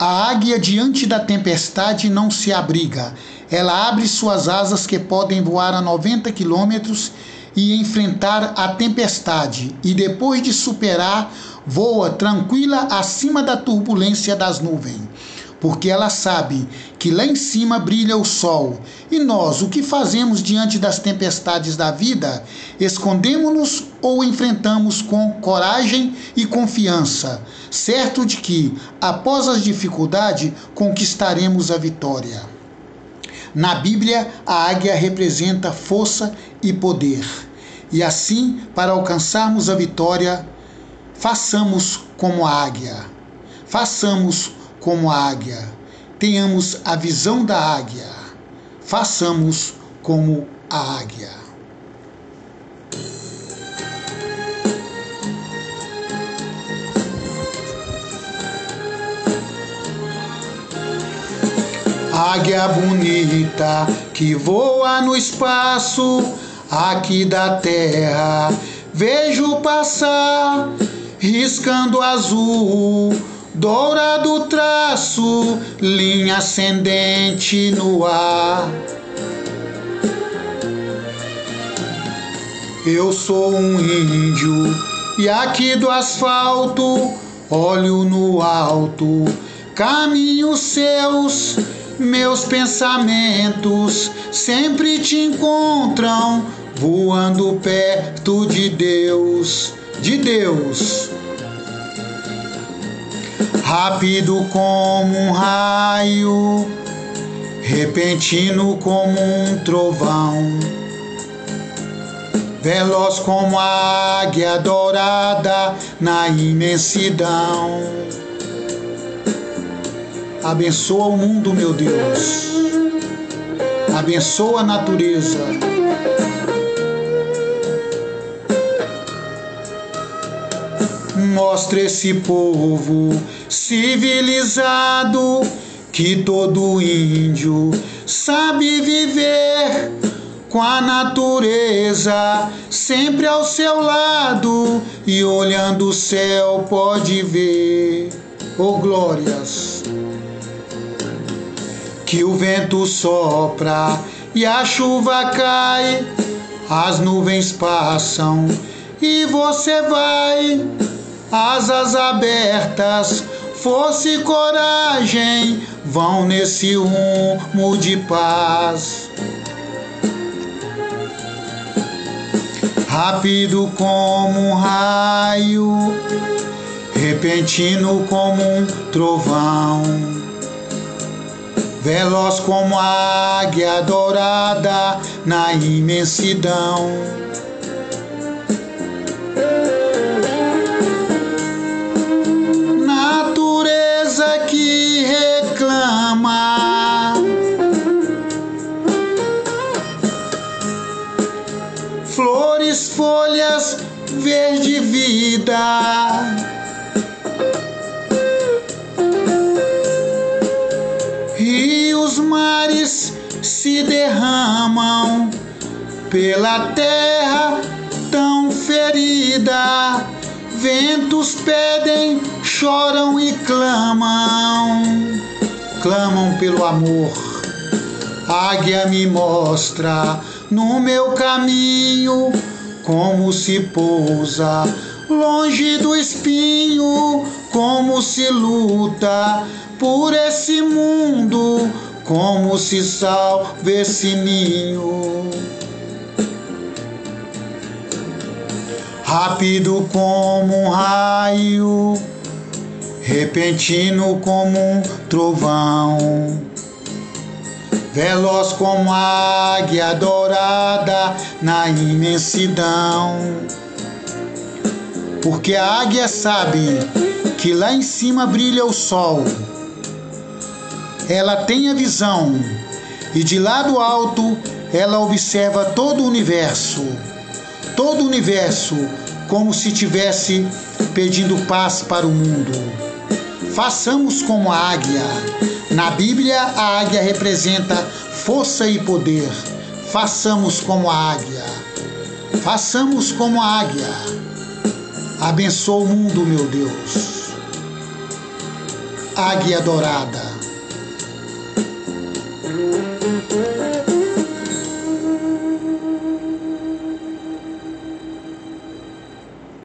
A águia diante da tempestade não se abriga. Ela abre suas asas que podem voar a 90 quilômetros e enfrentar a tempestade, e depois de superar, voa tranquila acima da turbulência das nuvens porque ela sabe que lá em cima brilha o sol. E nós, o que fazemos diante das tempestades da vida? Escondemos-nos ou enfrentamos com coragem e confiança, certo de que, após as dificuldades, conquistaremos a vitória. Na Bíblia, a águia representa força e poder. E assim, para alcançarmos a vitória, façamos como a águia. Façamos como a águia. Tenhamos a visão da águia. Façamos como a águia. Águia bonita que voa no espaço aqui da terra, vejo passar riscando azul dourado traço, linha ascendente no ar. Eu sou um índio e aqui do asfalto olho no alto, caminhos seus, meus pensamentos sempre te encontram voando perto de Deus, de Deus rápido como um raio, repentino como um trovão, veloz como a águia dourada na imensidão. Abençoa o mundo, meu Deus. Abençoa a natureza. Mostra esse povo civilizado que todo índio sabe viver com a natureza sempre ao seu lado e olhando o céu pode ver, oh glórias, que o vento sopra e a chuva cai, as nuvens passam e você vai, asas abertas força e coragem vão nesse rumo de paz. Rápido como um raio, repentino como um trovão, veloz como a águia dourada na imensidão verde vida. Rios, mares se derramam pela terra tão ferida. Ventos pedem, choram e clamam, clamam pelo amor. Águia me mostra no meu caminho como se pousa longe do espinho, como se luta por esse mundo, como se salva esse ninho. Rápido como um raio, repentino como um trovão veloz como a águia dourada na imensidão. Porque a águia sabe que lá em cima brilha o sol. Ela tem a visão e de lá do alto ela observa todo o universo. Todo o universo como se tivesse pedindo paz para o mundo. Façamos como a águia na Bíblia, a águia representa força e poder. Façamos como a águia. Façamos como a águia. Abençoa o mundo, meu Deus. águia dourada.